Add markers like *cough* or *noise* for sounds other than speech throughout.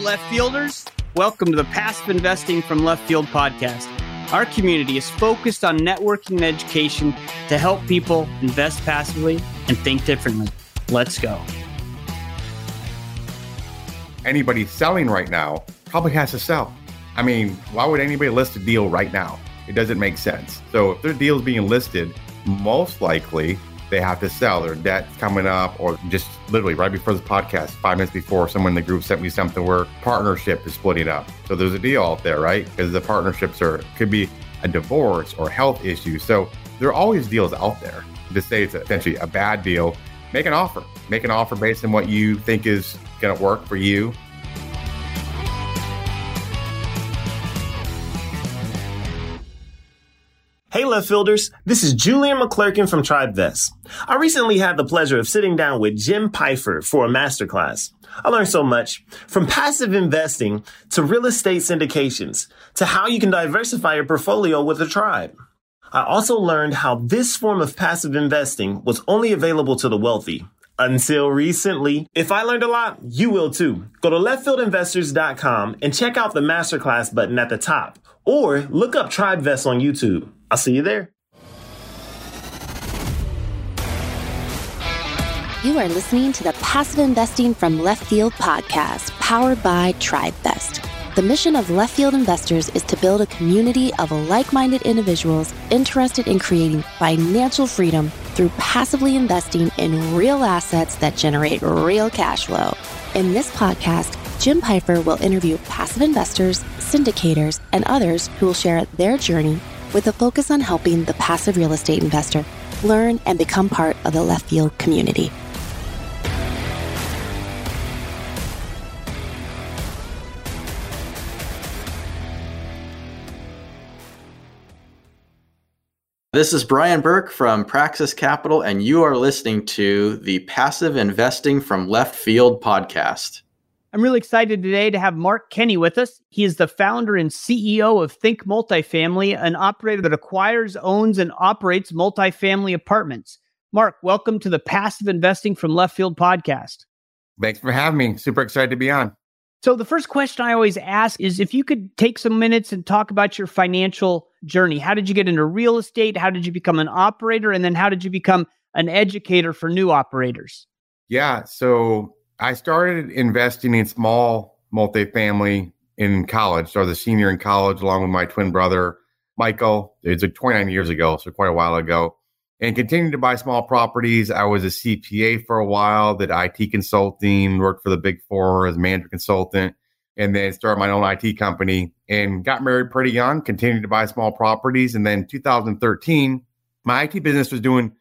Left fielders. Welcome to the Passive Investing from Left Field podcast. Our community is focused on networking and education to help people invest passively and think differently. Let's go. Anybody selling right now probably has to sell. I mean, why would anybody list a deal right now? It doesn't make sense. So if their deal is being listed, most likely they have to sell. Their debt's coming up, or just literally right before the podcast, five minutes before, someone in the group sent me something where partnership is splitting up. So there's a deal out there, right? Because the partnerships are could be a divorce or health issue. So there are always deals out there. To say it's essentially a bad deal, make an offer. Make an offer based on what you think is going to work for you Hey, left fielders. This is Julian McClurkin from TribeVest. I recently had the pleasure of sitting down with Jim Pfeiffer for a masterclass. I learned so much from passive investing to real estate syndications to how you can diversify your portfolio with a tribe. I also learned how this form of passive investing was only available to the wealthy until recently. If I learned a lot, you will too. Go to leftfieldinvestors.com and check out the masterclass button at the top or look up TribeVest on YouTube. I'll see you there. You are listening to the Passive Investing from Left Field podcast, powered by TribeVest. The mission of Left Field Investors is to build a community of like minded individuals interested in creating financial freedom through passively investing in real assets that generate real cash flow. In this podcast, Jim Pfeiffer will interview passive investors, syndicators, and others who will share their journey with a focus on helping the passive real estate investor learn and become part of the left field community. This is Brian Burke from Praxis Capital, and you are listening to the Passive Investing from Left Field podcast. I'm really excited today to have Mark Kenney with us. He is the founder and CEO of Think Multifamily, an operator that acquires, owns, and operates multifamily apartments. Mark, welcome to the Passive Investing from Left Field podcast. Thanks for having me. Super excited to be on. So, the first question I always ask is if you could take some minutes and talk about your financial journey. How did you get into real estate? How did you become an operator? And then how did you become an educator for new operators? Yeah. So, I started investing in small multifamily in college. Was a senior in college along with my twin brother, Michael. It's like 29 years ago, so quite a while ago. And continued to buy small properties. I was a CPA for a while, did IT consulting, worked for the big four as a manager consultant, and then started my own IT company and got married pretty young, continued to buy small properties. And then 2013, my IT business was doing, at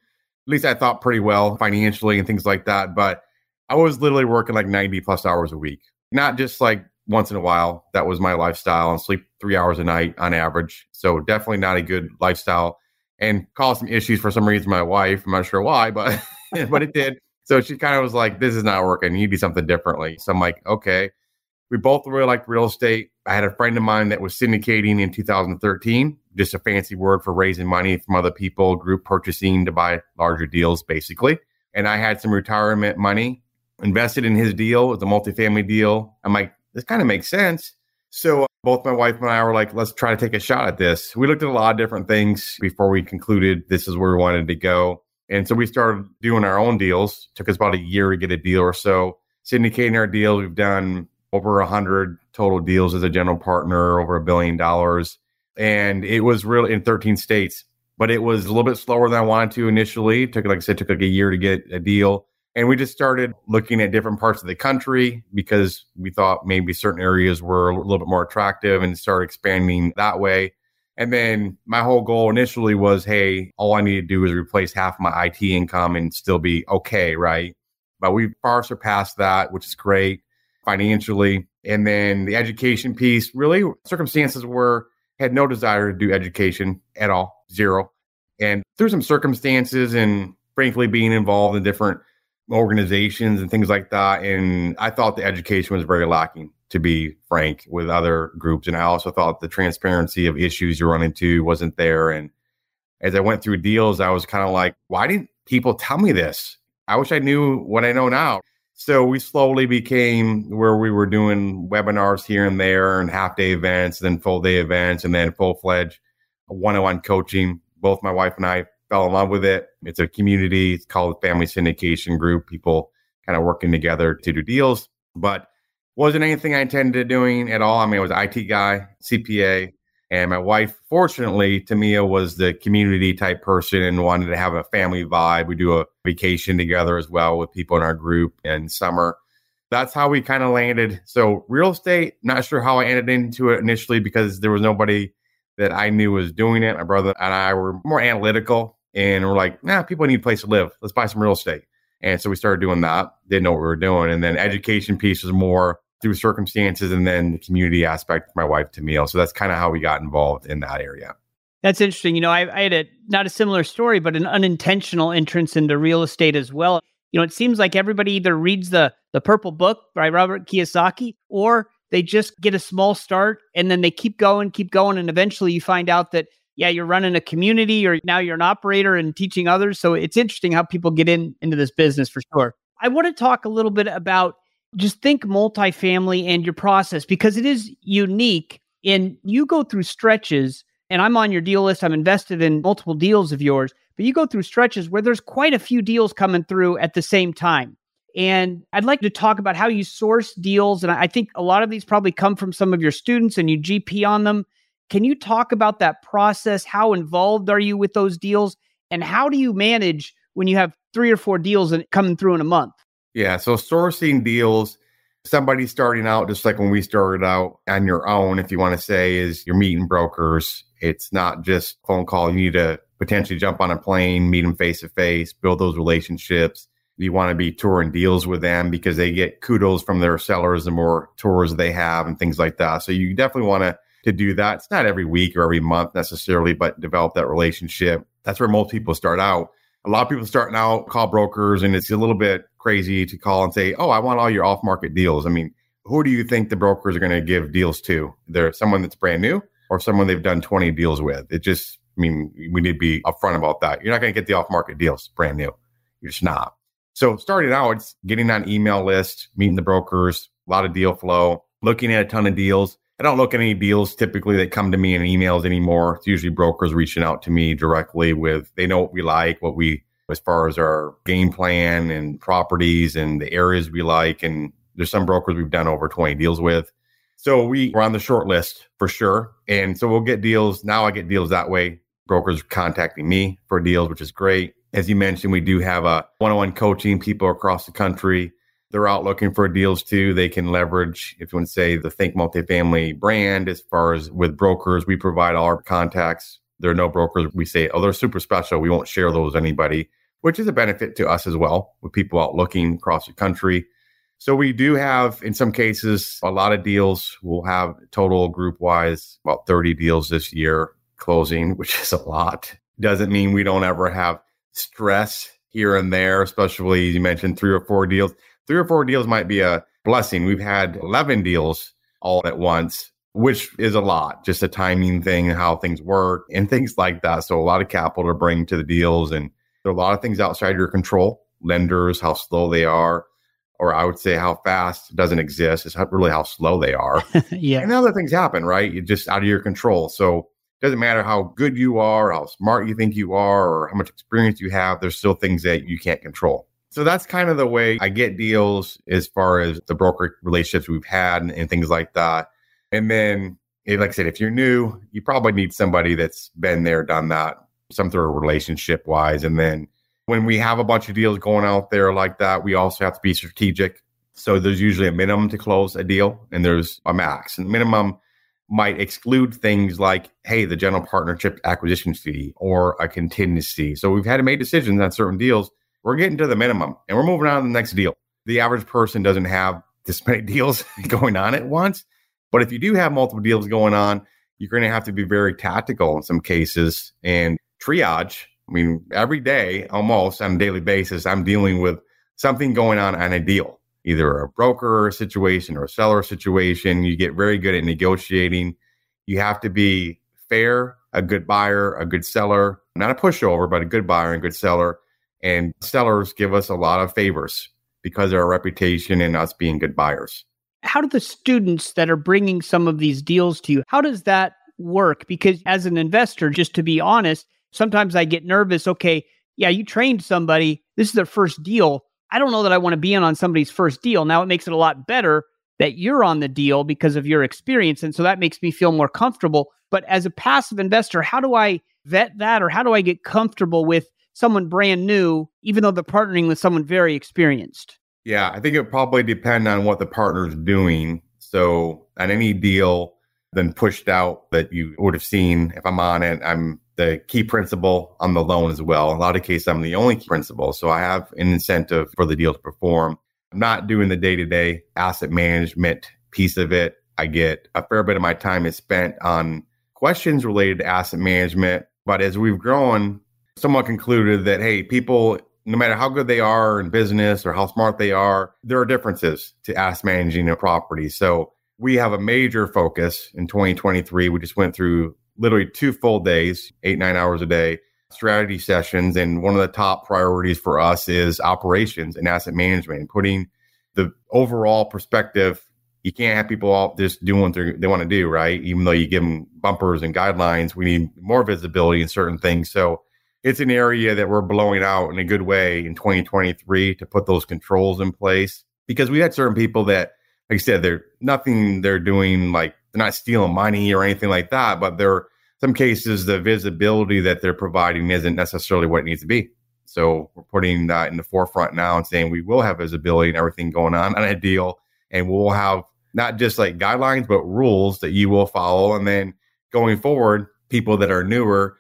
least I thought pretty well financially and things like that. But I was literally working like 90 plus hours a week, not just like once in a while. That was my lifestyle and sleep three hours a night on average. So definitely not a good lifestyle and caused some issues for some reason. My wife, I'm not sure why, but, *laughs* but it did. So she kind of was like, this is not working. You do something differently. So I'm like, okay. We both really liked real estate. I had a friend of mine that was syndicating in 2013, just a fancy word for raising money from other people, group purchasing to buy larger deals, basically. And I had some retirement money invested in his deal. It was a multifamily deal. I'm like, this kind of makes sense. So both my wife and I were like, let's try to take a shot at this. We looked at a lot of different things before we concluded this is where we wanted to go. And so we started doing our own deals. It took us about a year to get a deal or so. Syndicating our deals, we've done over a hundred total deals as a general partner, over a billion dollars. And it was really in 13 states, but it was a little bit slower than I wanted to initially. It took, like I said, took like a year to get a deal. And we just started looking at different parts of the country because we thought maybe certain areas were a little bit more attractive and started expanding that way. And then my whole goal initially was, hey, all I need to do is replace half my IT income and still be okay, right? But we've far surpassed that, which is great financially. And then the education piece, really circumstances were had no desire to do education at all, zero. And through some circumstances and frankly being involved in different organizations and things like that. And I thought the education was very lacking, to be frank, with other groups. And I also thought the transparency of issues you run into wasn't there. And as I went through deals, I was kind of like, why didn't people tell me this? I wish I knew what I know now. So we slowly became where we were doing webinars here and there and half day events, then full day events, and then full fledged one on one coaching. Both my wife and I fell in love with it. It's a community. It's called the Family Syndication Group. People kind of working together to do deals, but wasn't anything I intended doing at all. I mean, I was IT guy, CPA, and my wife, fortunately, Tamiel was the community type person and wanted to have a family vibe. We do a vacation together as well with people in our group in summer. That's how we kind of landed. So, real estate, not sure how I ended into it initially because there was nobody that I knew was doing it. My brother and I were more analytical and we're like, nah, people need a place to live. Let's buy some real estate. And so we started doing that. Didn't know what we were doing. And then education piece was more through circumstances and then the community aspect my wife Tamiel. So that's kind of how we got involved in that area. That's interesting. You know, I, I, had a not a similar story, but an unintentional entrance into real estate as well. You know, it seems like everybody either reads the the Purple Book by Robert Kiyosaki, or they just get a small start and then they keep going, keep going, and eventually you find out that yeah, you're running a community, or now you're an operator and teaching others. So it's interesting how people get in into this business for sure. I want to talk a little bit about just think multifamily and your process because it is unique and you go through stretches and I'm on your deal list. I'm invested in multiple deals of yours, but you go through stretches where there's quite a few deals coming through at the same time. And I'd like to talk about how you source deals. And I think a lot of these probably come from some of your students and you GP on them. Can you talk about that process? How involved are you with those deals? And how do you manage when you have three or four deals coming through in a month? Yeah. So sourcing deals, somebody starting out, just like when we started out on your own, if you want to say, is you're meeting brokers. It's not just phone call. You need to potentially jump on a plane, meet them face to face, build those relationships. You want to be touring deals with them because they get kudos from their sellers the more tours they have and things like that. So you definitely want to to do that. It's not every week or every month necessarily, but develop that relationship. That's where most people start out. A lot of people starting out call brokers and it's a little bit crazy to call and say, "Oh, I want all your off-market deals." I mean, who do you think the brokers are going to give deals to? They're someone that's brand new or someone they've done 20 deals with. It just, I mean, we need to be upfront about that. You're not going to get the off-market deals brand new. You're just not. So starting out, it's getting on email list, meeting the brokers, a lot of deal flow, looking at a ton of deals. I don't look at any deals typically that come to me in emails anymore. It's usually brokers reaching out to me directly with they know what we like, what we as far as our game plan and properties and the areas we like. And there's some brokers we've done over 20 deals with. So we were on the short list for sure. And so we'll get deals. Now I get deals that way. Brokers contacting me for deals, which is great. As you mentioned, we do have a one on one coaching people across the country. They're out looking for deals too. They can leverage, if you want to say, the Think Multifamily brand as far as with brokers. We provide all our contacts. There are no brokers. We say, oh, they're super special. We won't share those with anybody which is a benefit to us as well with people out looking across the country. So we do have, in some cases, a lot of deals. We'll have total group wise about 30 deals this year closing, *laughs* which is a lot. Doesn't mean we don't ever have stress here and there, especially you mentioned three or four deals. Three or four deals might be a blessing. We've had 11 deals all at once, which is a lot, just a timing thing, how things work and things like that. So a lot of capital to bring to the deals and there are a lot of things outside your control, lenders, how slow they are, or I would say how fast doesn't exist. It's really how slow they are. *laughs* yeah. And other things happen, right? You're just out of your control. So it doesn't matter how good you are, how smart you think you are, or how much experience you have, there's still things that you can't control. So that's kind of the way I get deals as far as the broker relationships we've had and, and things like that. And then, eh, like I said, if you're new, you probably need somebody that's been there, done that, some sort of relationship wise. And then when we have a bunch of deals going out there like that, we also have to be strategic. So there's usually a minimum to close a deal and there's a max. And the minimum might exclude things like, hey, the general partnership acquisition fee or a contingency. So we've had to make decisions on certain deals. We're getting to the minimum and we're moving on to the next deal. The average person doesn't have this many *laughs* deals going on at once. But if you do have multiple deals going on, you're going to have to be very tactical in some cases and triage. I mean, every day, almost on a daily basis, I'm dealing with something going on on a deal, either a broker situation or a seller situation. You get very good at negotiating. You have to be fair, a good buyer, a good seller, not a pushover, but a good buyer and good seller. And sellers give us a lot of favors. because of our reputation and us being good buyers. How do the students that are bringing some of these deals to you, how does that work? Because as an investor, just to be honest, sometimes I get nervous. Okay, yeah, you trained somebody. This is their first deal. I don't know that I want to be in on somebody's first deal. Now it makes it a lot better that you're on the deal because of your experience. And so that makes me feel more comfortable. But as a passive investor, how do I vet that or how do I get comfortable with someone brand new, even though they're partnering with someone very experienced? Yeah, I think it probably depend on what the partner's doing. So on any deal then pushed out that you would have seen, if I'm on it, I'm the key principal on the loan as well. In a lot of cases, I'm the only principal. So I have an incentive for the deal to perform. I'm not doing the day to day asset management piece of it. I get a fair bit of my time is spent on questions related to asset management. But as we've grown, someone concluded that, hey, people, no matter how good they are in business or how smart they are, there are differences to asset managing a property. So we have a major focus in 2023. We just went through literally two full days, eight, nine hours a day, strategy sessions. And one of the top priorities for us is operations and asset management and putting the overall perspective. You can't have people all just doing what they want to do, right? Even though you give them bumpers and guidelines, we need more visibility in certain things. So it's an area that we're blowing out in a good way in 2023 to put those controls in place because we had certain people that, like I said, they're nothing they're doing like they're not stealing money or anything like that, but they're some cases the visibility that they're providing isn't necessarily what it needs to be. So we're putting that in the forefront now and saying we will have visibility and everything going on on a deal, and we'll have not just like guidelines but rules that you will follow. And then going forward, people that are newer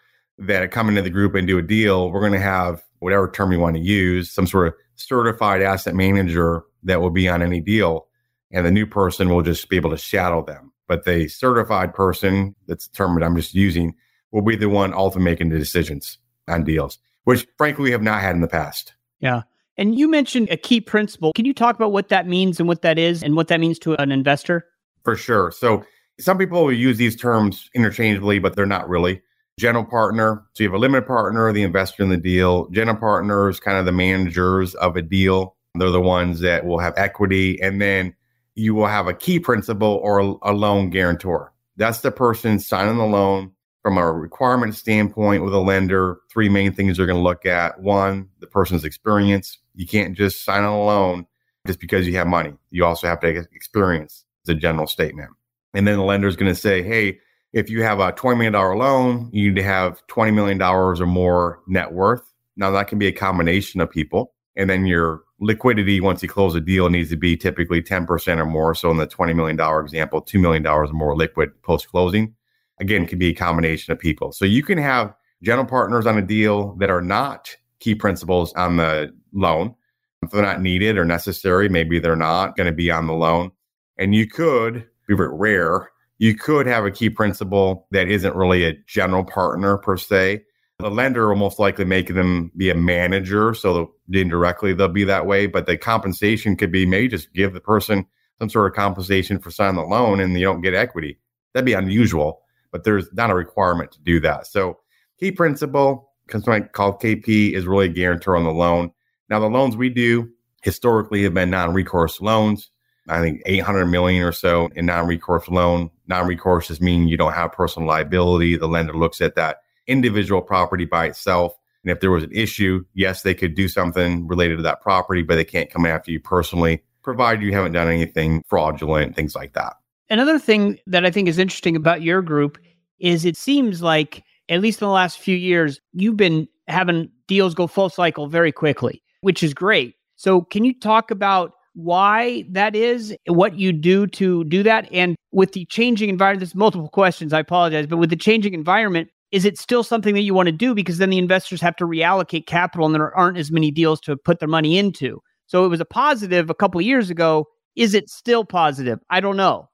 that come into the group and do a deal, we're going to have whatever term you want to use, some sort of certified asset manager that will be on any deal, and the new person will just be able to shadow them but the certified person that's determined I'm just using will be the one ultimately making the decisions on deals, which frankly we have not had in the past. Yeah. And you mentioned a key principle. Can you talk about what that means and what that is and what that means to an investor? For sure. So some people will use these terms interchangeably, but they're not really. General partner. So you have a limited partner, the investor in the deal. General partners, kind of the managers of a deal. They're the ones that will have equity. And then you will have a key principal or a, loan guarantor. That's the person signing the loan from a requirement standpoint with a lender. Three main things they're going to look at. One, the person's experience. You can't just sign on a loan just because you have money. You also have to experience. A general statement. And then the lender is going to say, hey, if you have a $20 million loan, you need to have $20 million or more net worth. Now, that can be a combination of people. And then your liquidity once you close a deal needs to be typically 10% or more. So in the $20 million example, $2 million or more liquid post closing. Again, can be a combination of people. So you can have general partners on a deal that are not key principals on the loan. If they're not needed or necessary, maybe they're not going to be on the loan. And you could, be rare, you could have a key principal that isn't really a general partner per se, the lender will most likely make them be a manager. So indirectly they'll be that way. But the compensation could be maybe just give the person some sort of compensation for signing the loan and you don't get equity. That'd be unusual, but there's not a requirement to do that. So key principal, called KP, is really a guarantor on the loan. Now the loans we do historically have been non-recourse loans. I think 800 million or so in non-recourse loan. Non-recourse just mean you don't have personal liability. The lender looks at that individual property by itself. And if there was an issue, yes, they could do something related to that property, but they can't come after you personally, provided you haven't done anything fraudulent, things like that. Another thing that I think is interesting about your group is it seems like, at least in the last few years, you've been having deals go full cycle very quickly, which is great. So, can you talk about why that is, what you do to do that? And with the changing environment, there's multiple questions, I apologize, but with the changing environment, is it still something that you want to do? Because then the investors have to reallocate capital and there aren't as many deals to put their money into. So it was a positive a couple years ago. Is it still positive? I don't know.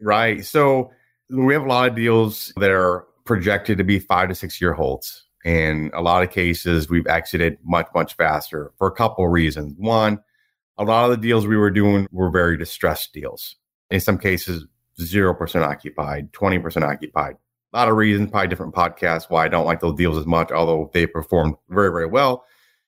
Right. So we have a lot of deals that are projected to be five to six year holds. And a lot of cases we've exited much much faster for a couple of reasons. One a lot of the deals we were doing were very distressed deals in some cases 0% occupied 20% occupied a lot of reasons, probably different podcasts why I don't like those deals as much, although they performed very, very well.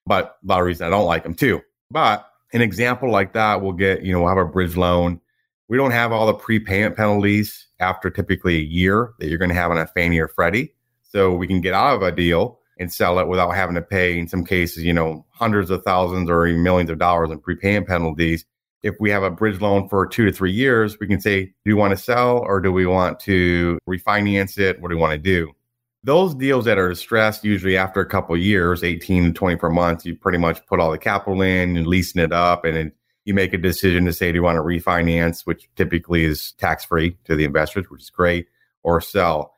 But a lot of reasons I don't like them too. But an example like that, we'll get, you know, we'll have a bridge loan. We don't have all the prepayment penalties after typically a year that you're going to have on a Fannie or Freddie. So we can get out of a deal and sell it without having to pay, in some cases, you know, hundreds of thousands or even millions of dollars in prepayment penalties. If we have a bridge loan for two to three years, we can say, do you want to sell or do we want to refinance it? What do we want to do? Those deals that are distressed, usually after a couple years, 18 to 24 months, you pretty much put all the capital in and leasing it up. And you make a decision to say, do you want to refinance, which typically is tax free to the investors, which is great, or sell.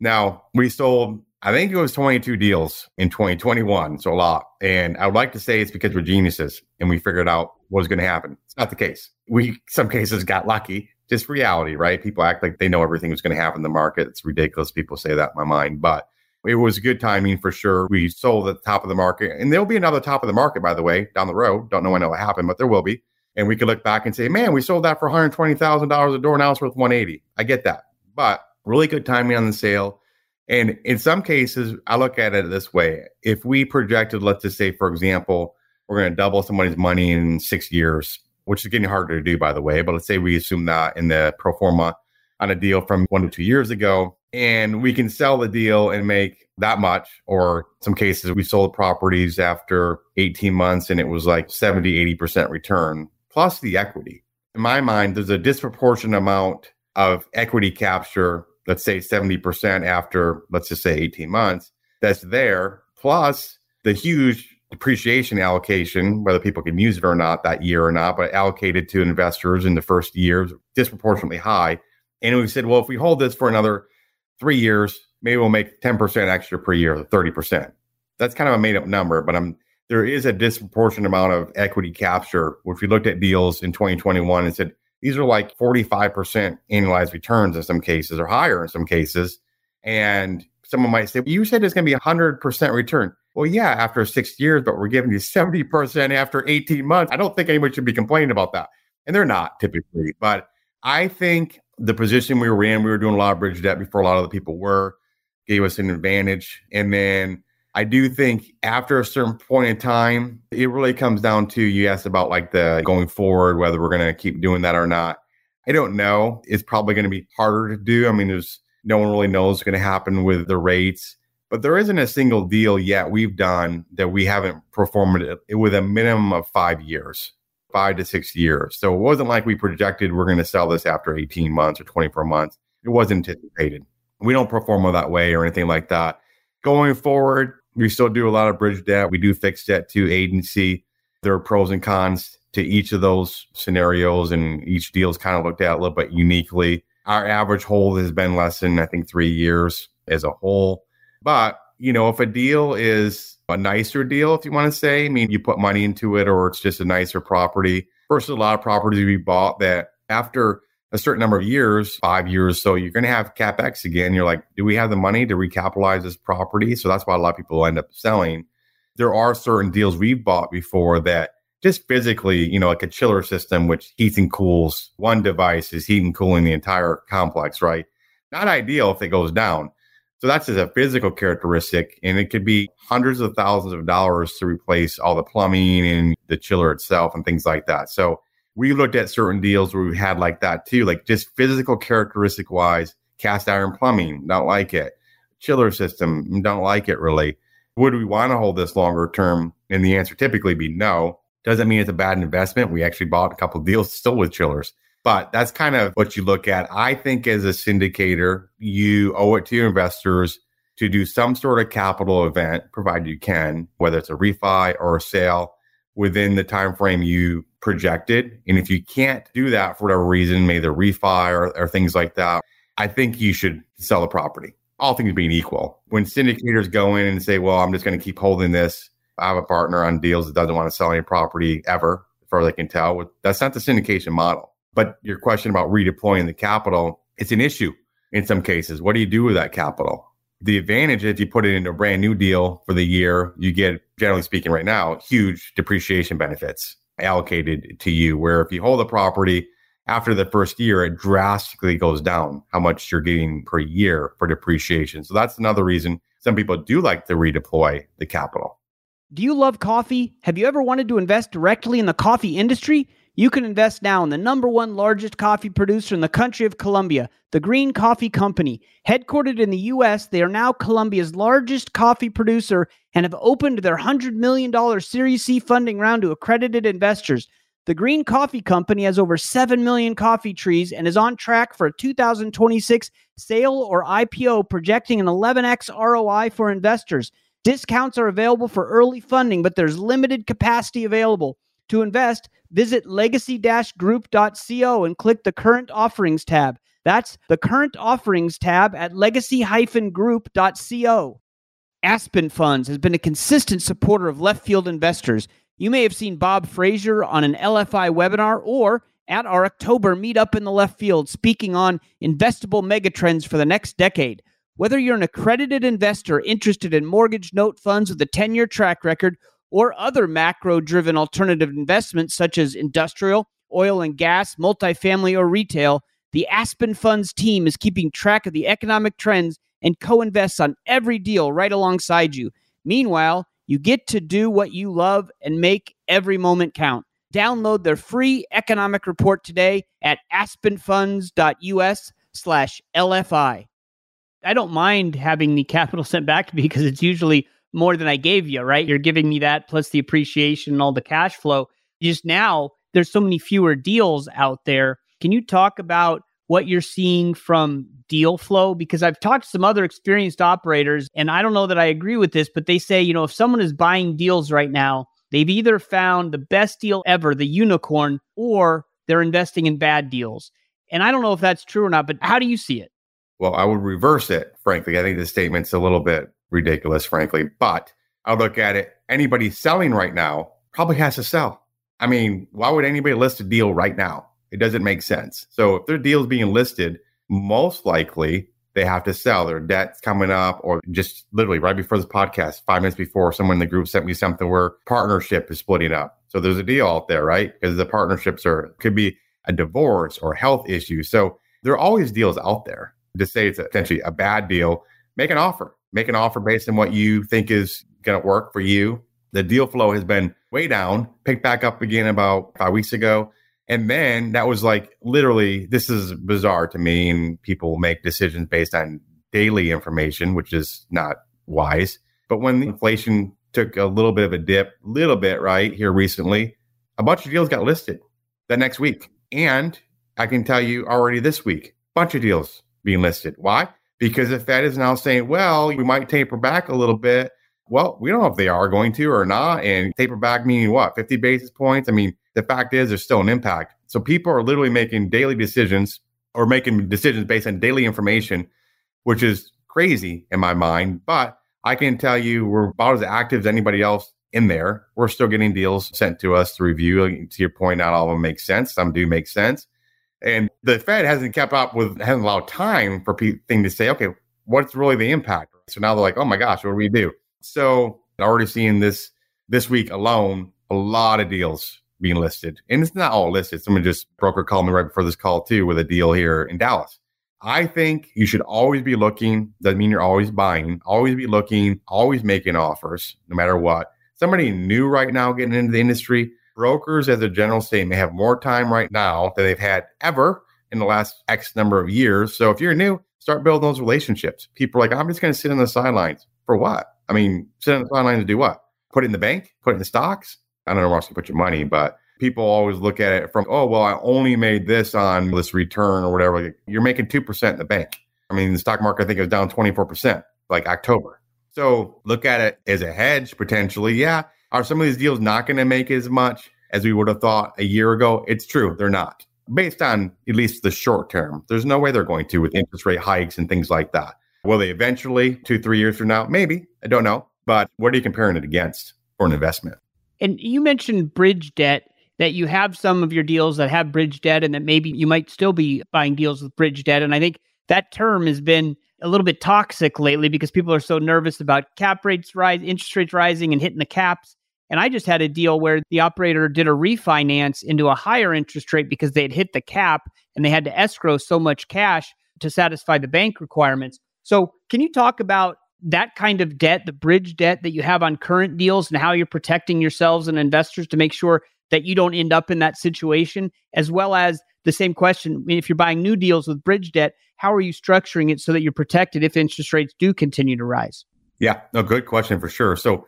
Now, we sold, I think it was 22 deals in 2021, so a lot. And I would like to say it's because we're geniuses and we figured out what was going to happen. It's not the case. We, some cases, got lucky. Just reality, right? People act like they know everything was going to happen in the market. It's ridiculous. People say that in my mind, but it was good timing for sure. We sold at the top of the market, and there'll be another top of the market, by the way, down the road. Don't know when it'll happen, but there will be. And we could look back and say, man, we sold that for $120,000 a door. Now it's worth 180. I get that. But really good timing on the sale. And in some cases, I look at it this way. If we projected, let's just say, for example, we're going to double somebody's money in six years, which is getting harder to do, by the way, but let's say we assume that in the pro forma on a deal from one to two years ago, and we can sell the deal and make that much, or some cases we sold properties after 18 months and it was like 70, 80% return plus the equity. In my mind, there's a disproportionate amount of equity capture let's say 70% after, let's just say 18 months, that's there, plus the huge depreciation allocation, whether people can use it or not that year or not, but allocated to investors in the first year disproportionately high. And we said, well, if we hold this for another three years, maybe we'll make 10% extra per year, 30%. That's kind of a made up number, but I'm there is a disproportionate amount of equity capture, which we looked at deals in 2021 and said, these are like 45% annualized returns in some cases or higher in some cases. And someone might say, you said it's going to be 100% return. Well, yeah, after six years, but we're giving you 70% after 18 months. I don't think anyone should be complaining about that. And they're not typically. But I think the position we were in, we were doing a lot of bridge debt before a lot of the people were, gave us an advantage. And then I do think after a certain point in time, it really comes down to you asked about like the going forward, whether we're going to keep doing that or not. I don't know. It's probably going to be harder to do. I mean, there's no one really knows what's going to happen with the rates, but there isn't a single deal yet we've done that we haven't performed it with a minimum of five years, five to six years. So it wasn't like we projected we're going to sell this after 18 months or 24 months. It wasn't anticipated. We don't perform that way or anything like that. Going forward, we still do a lot of bridge debt. We do fixed debt to agency. There are pros and cons to each of those scenarios, and each deal is kind of looked at a little bit uniquely. Our average hold has been less than, I think, three years as a whole. But, you know, if a deal is a nicer deal, if you want to say, I mean, you put money into it or it's just a nicer property versus a lot of properties we bought that after a certain number of years, five years. So you're going to have capex again. You're like, do we have the money to recapitalize this property? So that's why a lot of people end up selling. There are certain deals we've bought before that just physically, you know, like a chiller system, which heats and cools one device is heating and cooling the entire complex, right? Not ideal if it goes down. So that's just a physical characteristic. And it could be hundreds of thousands of dollars to replace all the plumbing and the chiller itself and things like that. So we looked at certain deals where we had like that too, like just physical characteristic wise, cast iron plumbing, don't like it. Chiller system, don't like it really. Would we want to hold this longer term? And the answer typically be no. Doesn't mean it's a bad investment. We actually bought a couple deals still with chillers, but that's kind of what you look at. I think as a syndicator, you owe it to your investors to do some sort of capital event, provided you can, whether it's a refi or a sale within the time frame you projected. And if you can't do that for whatever reason, maybe the refi or, or things like that, I think you should sell the property. All things being equal. When syndicators go in and say, well, I'm just going to keep holding this, I have a partner on deals that doesn't want to sell any property ever, as far as I can tell. That's not the syndication model. But your question about redeploying the capital, it's an issue in some cases. What do you do with that capital? The advantage is you put it into a brand new deal for the year, you get, generally speaking, right now, huge depreciation benefits allocated to you. Where if you hold a property after the first year, it drastically goes down how much you're getting per year for depreciation. So that's another reason some people do like to redeploy the capital. Do you love coffee? Have you ever wanted to invest directly in the coffee industry? You can invest now in the number one largest coffee producer in the country of Colombia, the Green Coffee Company. Headquartered in the U.S., they are now Colombia's largest coffee producer and have opened their $100 million Series C funding round to accredited investors. The Green Coffee Company has over 7 million coffee trees and is on track for a 2026 sale or IPO, projecting an 11x ROI for investors. Discounts are available for early funding, but there's limited capacity available. To invest, visit legacy group.co and click the current offerings tab. That's the current offerings tab at legacy group.co. Aspen Funds has been a consistent supporter of left field investors. You may have seen Bob Frazier on an LFI webinar or at our October meetup in the left field speaking on investable megatrends for the next decade. Whether you're an accredited investor interested in mortgage note funds with a 10 year track record or other macro driven alternative investments such as industrial, oil and gas, multifamily, or retail, the Aspen Funds team is keeping track of the economic trends and co invests on every deal right alongside you. Meanwhile, you get to do what you love and make every moment count. Download their free economic report today at aspenfunds.us slash LFI. I don't mind having the capital *laughs* sent back to me because it's usually more than I gave you, right? You're giving me that plus the appreciation and all the cash flow. Just now, there's so many fewer deals out there. Can you talk about what you're seeing from deal flow? Because I've talked to some other experienced operators, and I don't know that I agree with this, but they say, you know, if someone is buying deals right now, they've either found the best deal ever, the unicorn, or they're investing in bad deals. And I don't know if that's true or not, but how do you see it? Well, I would reverse it, frankly. I think the statement's a little bit ridiculous, frankly. But I look at it anybody selling right now probably has to sell. I mean, why would anybody list a deal right now? It doesn't make sense. So if their deal is being listed, most likely they have to sell. Their debt's coming up, or just literally right before this podcast, five minutes before, someone in the group sent me something where partnership is splitting up. So there's a deal out there, right? Because the partnerships are could be a divorce or health issue. So there are always deals out there to say it's essentially a bad deal, make an offer. Make an offer based on what you think is going to work for you. The deal flow has been way down, picked back up again about five weeks ago. And then that was like literally, this is bizarre to me. And people make decisions based on daily information, which is not wise. But when the inflation took a little bit of a dip, little bit, right, here recently, a bunch of deals got listed the next week. And I can tell you already this week, bunch of deals being listed. Why? Because the Fed is now saying, well, we might taper back a little bit. Well, we don't know if they are going to or not. And taper back meaning what? 50 basis points? I mean, the fact is there's still an impact. So people are literally making daily decisions or making decisions based on daily information, which is crazy in my mind. But I can tell you we're about as active as anybody else in there. We're still getting deals sent to us to review. To your point, not all of them make sense. Some do make sense. And the Fed hasn't kept up with, hasn't allowed time for people to say, okay, what's really the impact? So now they're like, oh my gosh, what do we do? So already seeing this this week alone, a lot of deals being listed. And it's not all listed. Someone just broker called me right before this call too with a deal here in Dallas. I think you should always be looking. Doesn't mean you're always buying. Always be looking, always making offers, no matter what. Somebody new right now getting into the industry, brokers as a general statement have more time right now than they've had ever in the last X number of years. So if you're new, start building those relationships. People are like, I'm just going to sit on the sidelines. For what? I mean, sit on the sidelines to do what? Put it in the bank? Put it in the stocks? I don't know where else to put your money, but people always look at it from, oh, well, I only made this on this return or whatever. You're making 2% in the bank. I mean, the stock market, I think, is down 24%, like October. So look at it as a hedge potentially. Yeah. Are some of these deals not going to make as much as we would have thought a year ago? It's true. They're not based on at least the short term. There's no way they're going to with interest rate hikes and things like that. Will they eventually, two, three years from now? Maybe. I don't know. But what are you comparing it against for an investment? And you mentioned bridge debt that you have some of your deals that have bridge debt and that maybe you might still be buying deals with bridge debt. And I think that term has been a little bit toxic lately because people are so nervous about cap rates rise, interest rates rising and hitting the caps. And I just had a deal where the operator did a refinance into a higher interest rate because they had hit the cap and they had to escrow so much cash to satisfy the bank requirements. So, can you talk about that kind of debt, the bridge debt that you have on current deals and how you're protecting yourselves and investors to make sure that you don't end up in that situation, as well as the same question. If you're buying new deals with bridge debt, how are you structuring it so that you're protected if interest rates do continue to rise? Yeah, a good question for sure. So,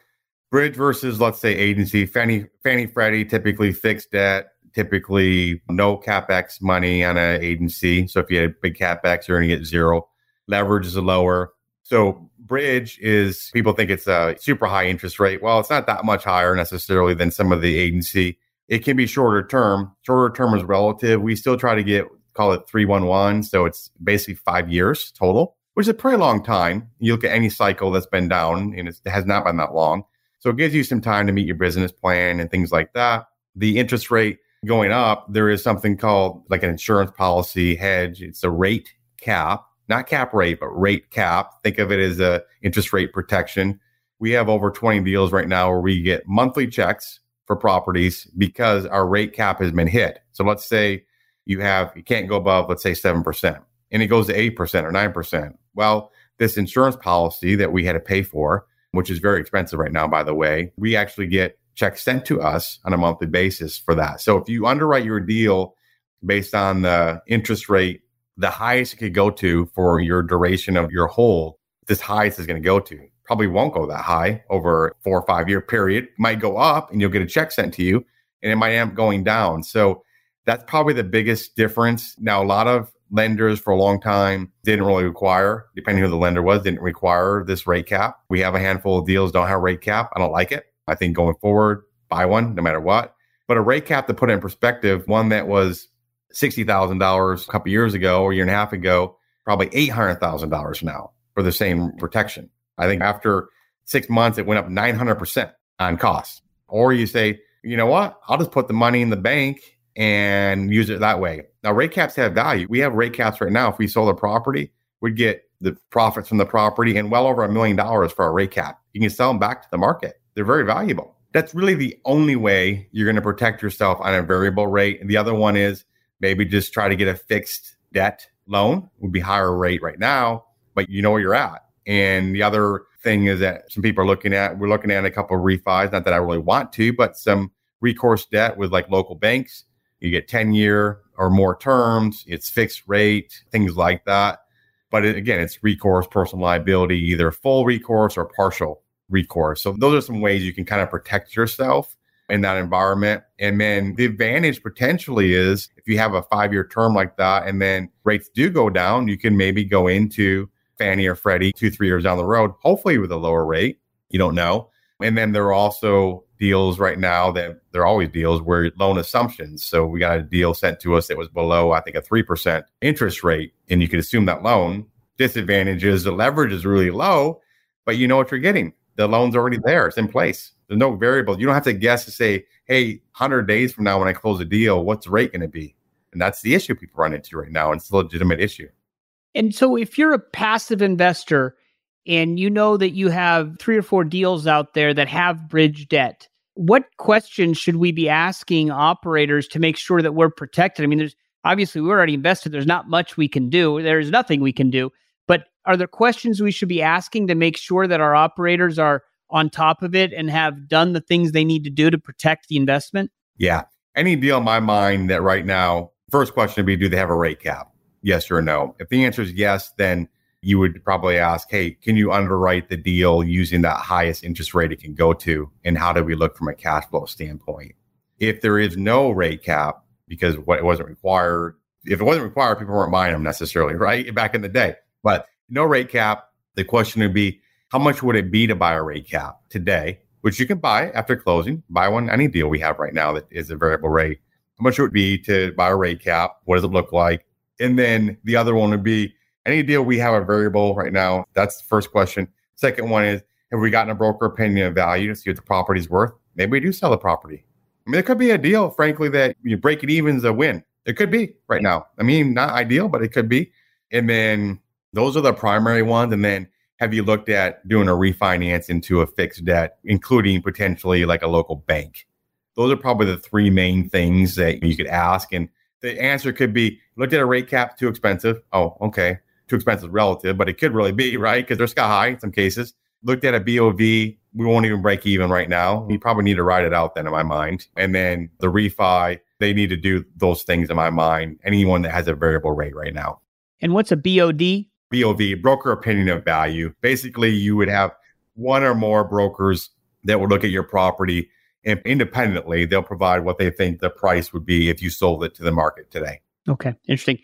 bridge versus let's say agency, Fannie, Fannie Freddie, typically fixed debt, typically no capex money on an agency. So if you had big capex, you're going to get zero. Leverage is lower. So bridge is people think it's a super high interest rate. Well, it's not that much higher necessarily than some of the agency. It can be shorter term. Shorter term is relative. We still try to get call it 311. So it's basically five years total, which is a pretty long time. You look at any cycle that's been down and it has not been that long. So it gives you some time to meet your business plan and things like that. The interest rate going up, there is something called like an insurance policy hedge. It's a rate cap, not cap rate, but rate cap. Think of it as a interest rate protection. We have over 20 deals right now where we get monthly checks for properties because our rate cap has been hit. So let's say you have, you can't go above, let's say 7%, and it goes to 8% or 9%. Well, this insurance policy that we had to pay for, which is very expensive right now, by the way, we actually get checks sent to us on a monthly basis for that. So if you underwrite your deal based on the interest rate, the highest it could go to for your duration of your hold, this highest is going to go to. Probably won't go that high over four or five year period. Might go up and you'll get a check sent to you and it might end up going down. So that's probably the biggest difference. Now, a lot of lenders for a long time didn't really require, depending who the lender was, didn't require this rate cap. We have a handful of deals don't have rate cap. I don't like it. I think going forward, buy one no matter what. But a rate cap to put in perspective, one that was $60,000 a couple years ago or a year and a half ago, probably $800,000 now for the same protection. I think after six months, it went up 900% on costs. Or you say, you know what? I'll just put the money in the bank and use it that way. Now, rate caps have value. We have rate caps right now. If we sold a property, we'd get the profits from the property and well over a million dollars for a rate cap. You can sell them back to the market. They're very valuable. That's really the only way you're going to protect yourself on a variable rate. The other one is maybe just try to get a fixed debt loan would be higher rate right now, but you know where you're at. And the other thing is that some people are looking at, we're looking at a couple of refis, not that I really want to, but some recourse debt with like local banks. You get 10 year or more terms, it's fixed rate, things like that. But it, again, it's recourse, personal liability, either full recourse or partial recourse. So those are some ways you can kind of protect yourself in that environment. And then the advantage potentially is if you have a five year term like that and then rates do go down, you can maybe go into Fannie or Freddie two, three years down the road, hopefully with a lower rate. You don't know. And then there are also deals right now that there are always deals where loan assumptions. So we got a deal sent to us that was below, I think, a 3% interest rate, and you can assume that loan. Disadvantage is the leverage is really low, but you know what you're getting the loan's already there. It's in place. There's no variable. You don't have to guess to say, hey, 100 days from now when I close a deal, what's the rate going to be? And that's the issue people run into right now. And it's a legitimate issue. And so if you're a passive investor and you know that you have three or four deals out there that have bridge debt, what questions should we be asking operators to make sure that we're protected? I mean, there's obviously we're already invested. There's not much we can do. There's nothing we can do. But are there questions we should be asking to make sure that our operators are on top of it and have done the things they need to do to protect the investment? Yeah. Any deal in my mind that right now, first question would be do they have a rate cap? Yes or no? If the answer is yes, then you would probably ask, hey, can you underwrite the deal using that highest interest rate it can go to? And how do we look from a cash flow standpoint? If there is no rate cap, because what it wasn't required, if it wasn't required, people weren't buying them necessarily, *laughs* right? Back in the day. But no rate cap. The question would be, how much would it be to buy a rate cap today, which you can buy after closing, buy one, any deal we have right now that is a variable rate. How much would it be to buy a rate cap? What does it look like? And then the other one would be any deal we have a variable right now. That's the first question. Second one is, have we gotten a broker opinion of value to see what the property's worth? Maybe we do sell the property. I mean, there could be a deal, frankly, that you break it even is a win. It could be right now. I mean, not ideal, but it could be. And then those are the primary ones. And then have you looked at doing a refinance into a fixed debt, including potentially like a local bank? Those are probably the three main things that you could ask. And the answer could be looked at a rate cap, too expensive. Oh, okay. Too expensive relative, but it could really be, right? Because they're sky high in some cases. Looked at a BOV, we won't even break even right now. You probably need to ride it out then, in my mind. And then the refi, they need to do those things in my mind. Anyone that has a variable rate right now. And what's a BOD? BOV, broker opinion of value. Basically, you would have one or more brokers that would look at your property and independently they'll provide what they think the price would be if you sold it to the market today. Okay, interesting.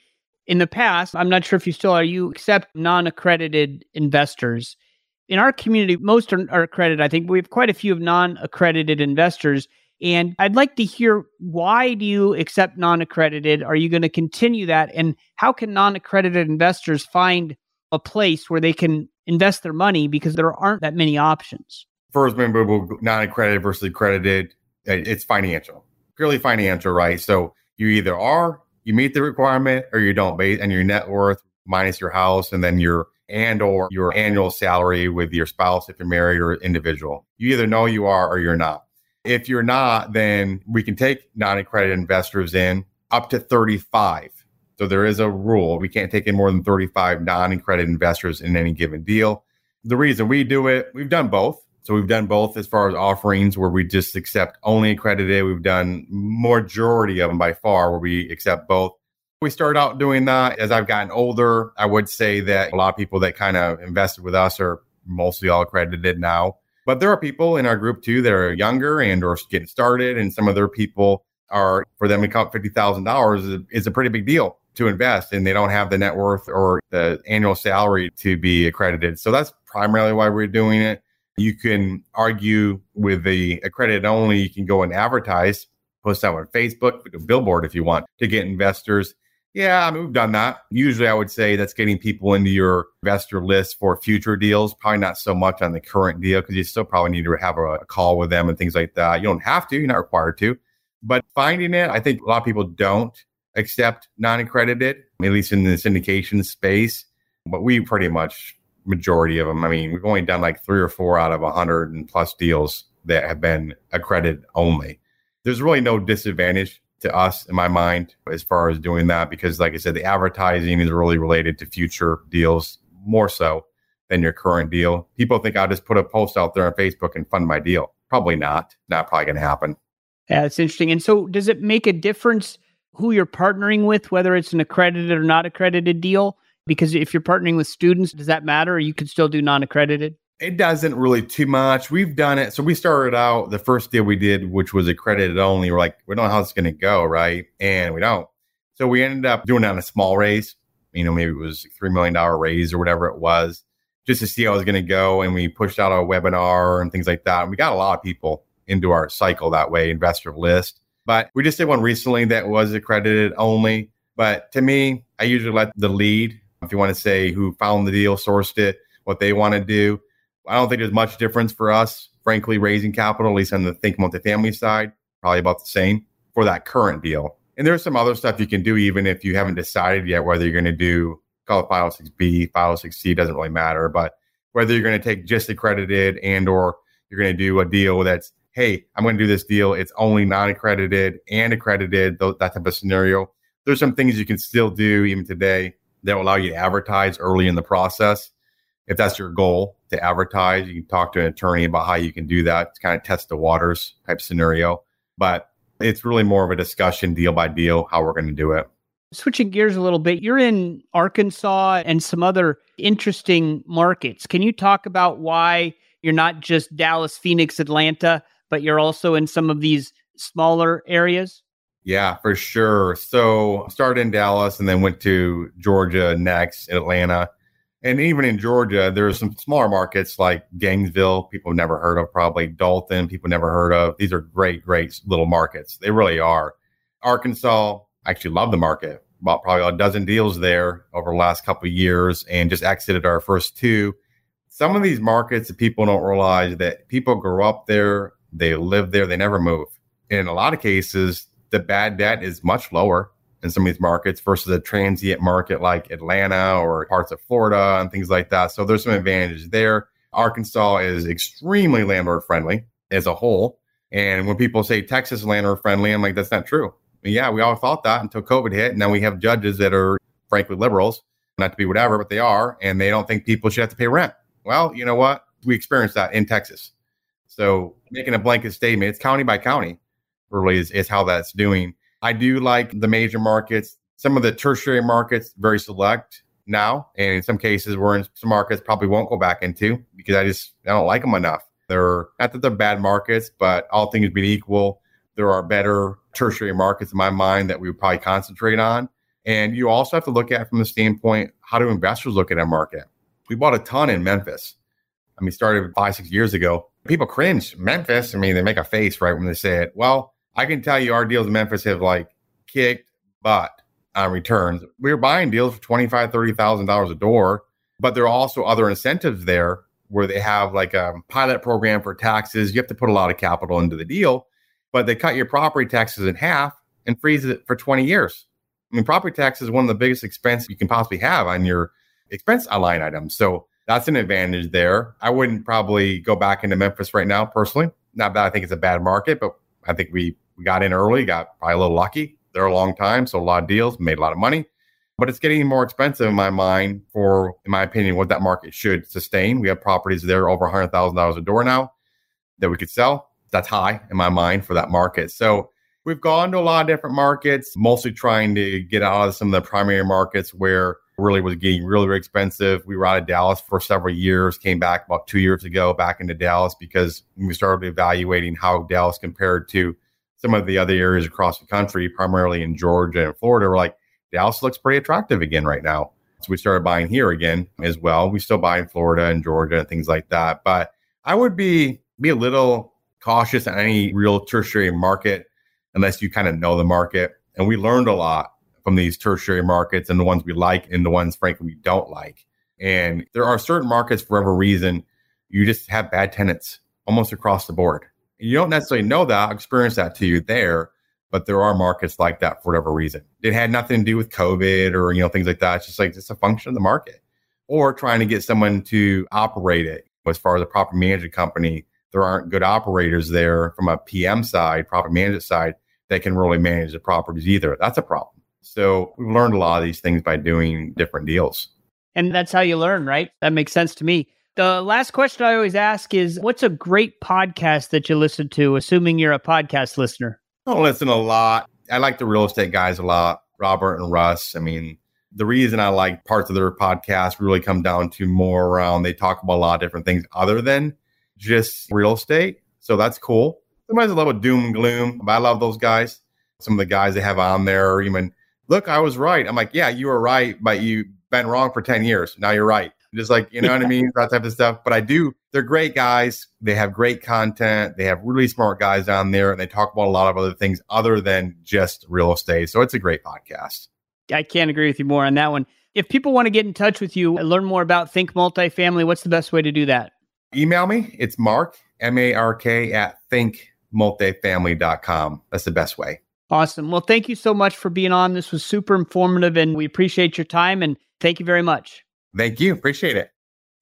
In the past, I'm not sure if you still are, you accept non accredited investors. In our community, most are, are accredited. I think we have quite a few of non accredited investors. And I'd like to hear why do you accept non-accredited? Are you going to continue that? And how can non-accredited investors find a place where they can invest their money because there aren't that many options? First, member non-accredited versus accredited. It's financial, purely financial, right? So you either are, you meet the requirement, or you don't, based and your net worth minus your house, and then your and or your annual salary with your spouse if you're married or individual. You either know you are or you're not. If you're not, then we can take non accredited investors in up to 35. So there is a rule. We can't take in more than 35 non accredited investors in any given deal. The reason we do it, we've done both. So we've done both as far as offerings where we just accept only accredited. We've done majority of them by far where we accept both. We started out doing that. As I've gotten older, I would say that a lot of people that kind of invested with us are mostly all accredited now. But there are people in our group too that are younger and or getting started, and some of their people are for them to count fifty thousand dollars is a pretty big deal to invest, and they don't have the net worth or the annual salary to be accredited. So that's primarily why we're doing it. You can argue with the accredited only. You can go and advertise, post that on Facebook, billboard if you want to get investors. Yeah, I mean, we've done that. Usually, I would say that's getting people into your investor list for future deals. Probably not so much on the current deal because you still probably need to have a, call with them and things like that. You don't have to, you're not required to. But finding it, I think a lot of people don't accept non accredited, at least in the syndication space. But we pretty much, majority of them, I mean, we've only done like three or four out of a 100 plus deals that have been accredited only. There's really no disadvantage to us in my mind as far as doing that because like I said, the advertising is really related to future deals more so than your current deal. People think I'll just put a post out there on Facebook and fund my deal. Probably not. Not probably gonna happen. Yeah, it's interesting. And so does it make a difference who you're partnering with, whether it's an accredited or not accredited deal? Because if you're partnering with students, does that matter or you could still do non-accredited? It doesn't really too much. We've done it. So we started out the first deal we did, which was accredited only. We're like, we don't know how it's going to go, right? And we don't. So we ended up doing it on a small raise. You know, maybe it was three million dollar raise or whatever it was, just to see how it was going to go. And we pushed out a webinar and things like that. And we got a lot of people into our cycle that way, investor list. But we just did one recently that was accredited only. But to me, I usually let the lead, if you want to say who found the deal, sourced it, what they want to do. I don't think there's much difference for us, frankly, raising capital, at least on the Think Multifamily side, probably about the same for that current deal. And there's some other stuff you can do, even if you haven't decided yet whether you're going to do call it 506B, 506C, doesn't really matter, but whether you're going to take just accredited and or you're going to do a deal that's, hey, I'm going to do this deal. It's only non-accredited and accredited, that type of scenario. There's some things you can still do even today that will allow you to advertise early in the process if that's your goal to advertise, you can talk to an attorney about how you can do that to kind of test the waters type scenario. But it's really more of a discussion deal by deal how we're going to do it. Switching gears a little bit, you're in Arkansas and some other interesting markets. Can you talk about why you're not just Dallas, Phoenix, Atlanta, but you're also in some of these smaller areas? Yeah, for sure. So started in Dallas and then went to Georgia next, Atlanta and even in Georgia, there's some smaller markets like Gainesville, people never heard of, probably Dalton, people never heard of. These are great, great little markets. They really are. Arkansas, I actually love the market. Bought probably a dozen deals there over the last couple years and just exited our first two. Some of these markets people don't realize that people grow up there, they live there, they never move. In a lot of cases, the bad debt is much lower in some of these markets versus a transient market like Atlanta or parts of Florida and things like that. So there's some advantages there. Arkansas is extremely landlord friendly as a whole. And when people say Texas landlord friendly, I'm like, that's not true. yeah, we all thought that until COVID hit. And now we have judges that are frankly liberals not to be whatever, but they are, and they don't think people should have to pay rent. Well, you know what? We experienced that in Texas. So making a blanket statement, it's county by county, really is, is how that's doing. I do like the major markets. Some of the tertiary markets, very select now. And in some cases, we're in some markets probably won't go back into because I just I don't like them enough. They're not that they're bad markets, but all things being equal, there are better tertiary markets in my mind that we would probably concentrate on. And you also have to look at from the standpoint, how do investors look at a market? We bought a ton in Memphis. I mean, started five, six years ago. People cringe. Memphis, I mean, they make a face right when they say it. Well, I can tell you our deals in Memphis have like kicked butt on returns. We were buying deals for $25,000, $30,000 a door, but there are also other incentives there where they have like a pilot program for taxes. You have to put a lot of capital into the deal, but they cut your property taxes in half and freeze it for 20 years. I mean, property tax is one of the biggest expenses you can possibly have on your expense line items. So that's an advantage there. I wouldn't probably go back into Memphis right now, personally. Not that I think it's a bad market, but I think we, we got in early, got probably a little lucky. They're a long time, so a lot of deals, made a lot of money. But it's getting more expensive in my mind for, in my opinion, what that market should sustain. We have properties there over $100,000 a door now that we could sell. That's high in my mind for that market. So we've gone to a lot of different markets, mostly trying to get out of some of the primary markets where really was getting really, really expensive. We were out of Dallas for several years, came back about two years ago back into Dallas because we started evaluating how Dallas compared to some of the other areas across the country, primarily in Georgia and Florida. We're like, Dallas looks pretty attractive again right now. So we started buying here again as well. We still buy in Florida and Georgia and things like that. But I would be be a little cautious on any real tertiary market unless you kind of know the market. And we learned a lot from these tertiary markets and the ones we like and the ones, frankly, we don't like. And there are certain markets for whatever reason, you just have bad tenants almost across the board. You don't necessarily know that, experience that to you there, but there are markets like that for whatever reason. It had nothing to do with COVID or, you know, things like that. It's just like, it's a function of the market or trying to get someone to operate it. As far as a property management company, there aren't good operators there from a PM side, property management side, that can really manage the properties either. That's a problem. So we've learned a lot of these things by doing different deals. And that's how you learn, right? That makes sense to me. The last question I always ask is what's a great podcast that you listen to, assuming you're a podcast listener? I listen a lot. I like the real estate guys a lot, Robert and Russ. I mean, the reason I like parts of their podcast really come down to more around they talk about a lot of different things other than just real estate. So that's cool. Sometimes a little doom and gloom, but I love those guys. Some of the guys they have on there are even, look, I was right. I'm like, yeah, you were right, but you've been wrong for 10 years. Now you're right. Just like, you know what I mean? That type of stuff. But I do, they're great guys. They have great content. They have really smart guys on there and they talk about a lot of other things other than just real estate. So it's a great podcast. I can't agree with you more on that one. If people want to get in touch with you and learn more about Think Multifamily, what's the best way to do that? Email me. It's Mark, M A R K, at thinkmultifamily.com. That's the best way. Awesome. Well, thank you so much for being on. This was super informative and we appreciate your time and thank you very much. Thank you. Appreciate it.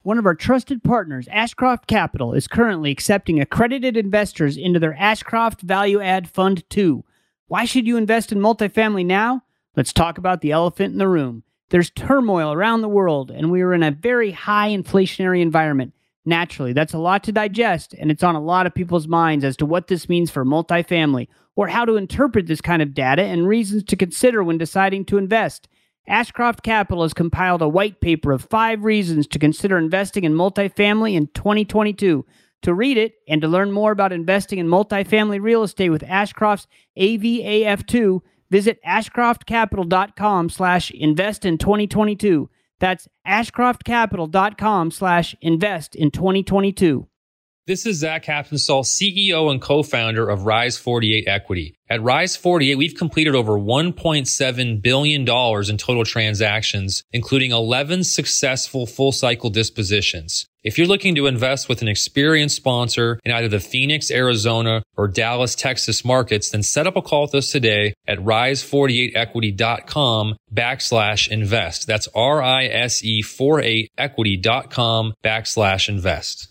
One of our trusted partners, Ashcroft Capital, is currently accepting accredited investors into their Ashcroft Value Add Fund 2. Why should you invest in multifamily now? Let's talk about the elephant in the room. There's turmoil around the world, and we are in a very high inflationary environment. Naturally, that's a lot to digest, and it's on a lot of people's minds as to what this means for multifamily or how to interpret this kind of data and reasons to consider when deciding to invest. Ashcroft Capital has compiled a white paper of five reasons to consider investing in multifamily in 2022. To read it and to learn more about investing in multifamily real estate with Ashcroft's AVAF2, visit ashcroftcapital.com slash invest in 2022. That's ashcroftcapital.com slash invest in 2022. This is Zach Haptonstall, CEO and co-founder of Rise 48 Equity. At Rise 48, we've completed over $1.7 billion in total transactions, including 11 successful full cycle dispositions. If you're looking to invest with an experienced sponsor in either the Phoenix, Arizona or Dallas, Texas markets, then set up a call with us today at rise48equity.com backslash invest. That's R-I-S-E 48equity.com backslash invest.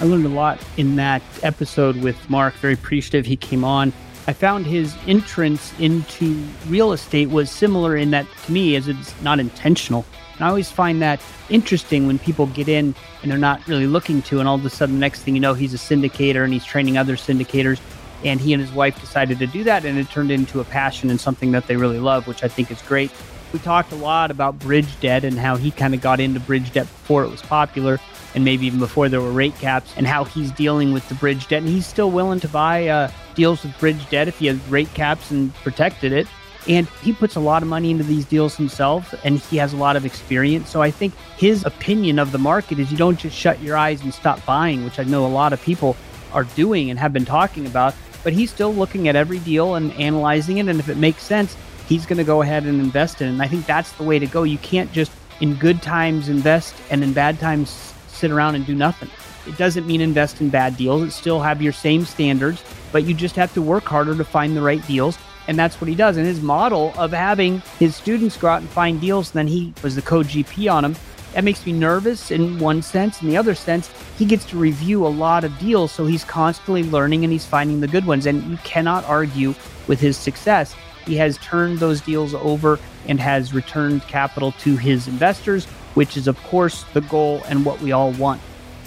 I learned a lot in that episode with Mark. Very appreciative he came on. I found his entrance into real estate was similar in that to me, as it's not intentional. And I always find that interesting when people get in and they're not really looking to, and all of a sudden, the next thing you know, he's a syndicator and he's training other syndicators. And he and his wife decided to do that, and it turned into a passion and something that they really love, which I think is great. We talked a lot about bridge debt and how he kind of got into bridge debt before it was popular and maybe even before there were rate caps and how he's dealing with the bridge debt. And he's still willing to buy uh, deals with bridge debt if he has rate caps and protected it. And he puts a lot of money into these deals himself and he has a lot of experience. So I think his opinion of the market is you don't just shut your eyes and stop buying, which I know a lot of people are doing and have been talking about. But he's still looking at every deal and analyzing it. And if it makes sense, he's going to go ahead and invest in it. And I think that's the way to go. You can't just in good times invest and in bad times sit around and do nothing. It doesn't mean invest in bad deals. It still have your same standards, but you just have to work harder to find the right deals. And that's what he does. And his model of having his students go out and find deals, and then he was the co GP on them. That makes me nervous in one sense. In the other sense, he gets to review a lot of deals. So he's constantly learning and he's finding the good ones. And you cannot argue with his success. He has turned those deals over and has returned capital to his investors, which is, of course, the goal and what we all want.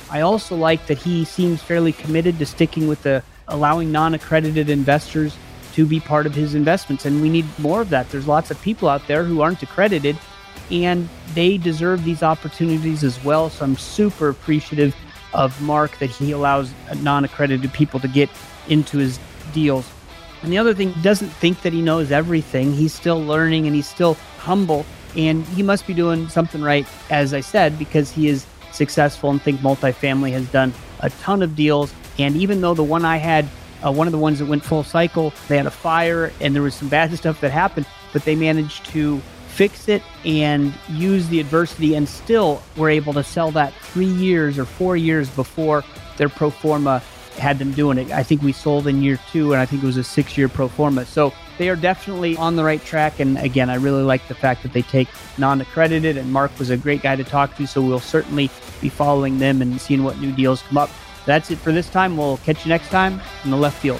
I also like that he seems fairly committed to sticking with the allowing non accredited investors to be part of his investments. And we need more of that. There's lots of people out there who aren't accredited and they deserve these opportunities as well. So I'm super appreciative of Mark that he allows non accredited people to get into his deals. And the other thing, doesn't think that he knows everything. He's still learning and he's still humble. And he must be doing something right, as I said, because he is successful and think multifamily has done a ton of deals. And even though the one I had, uh, one of the ones that went full cycle, they had a fire and there was some bad *laughs* stuff that happened, but they managed to fix it and use the adversity and still were able to sell that three years or four years before their pro forma had them doing it. I think we sold in year two, and I think it was a six year pro forma. So they are definitely on the right track. And again, I really like the fact that they take non accredited, and Mark was a great guy to talk to. So we'll certainly be following them and seeing what new deals come up. That's it for this time. We'll catch you next time in the left field.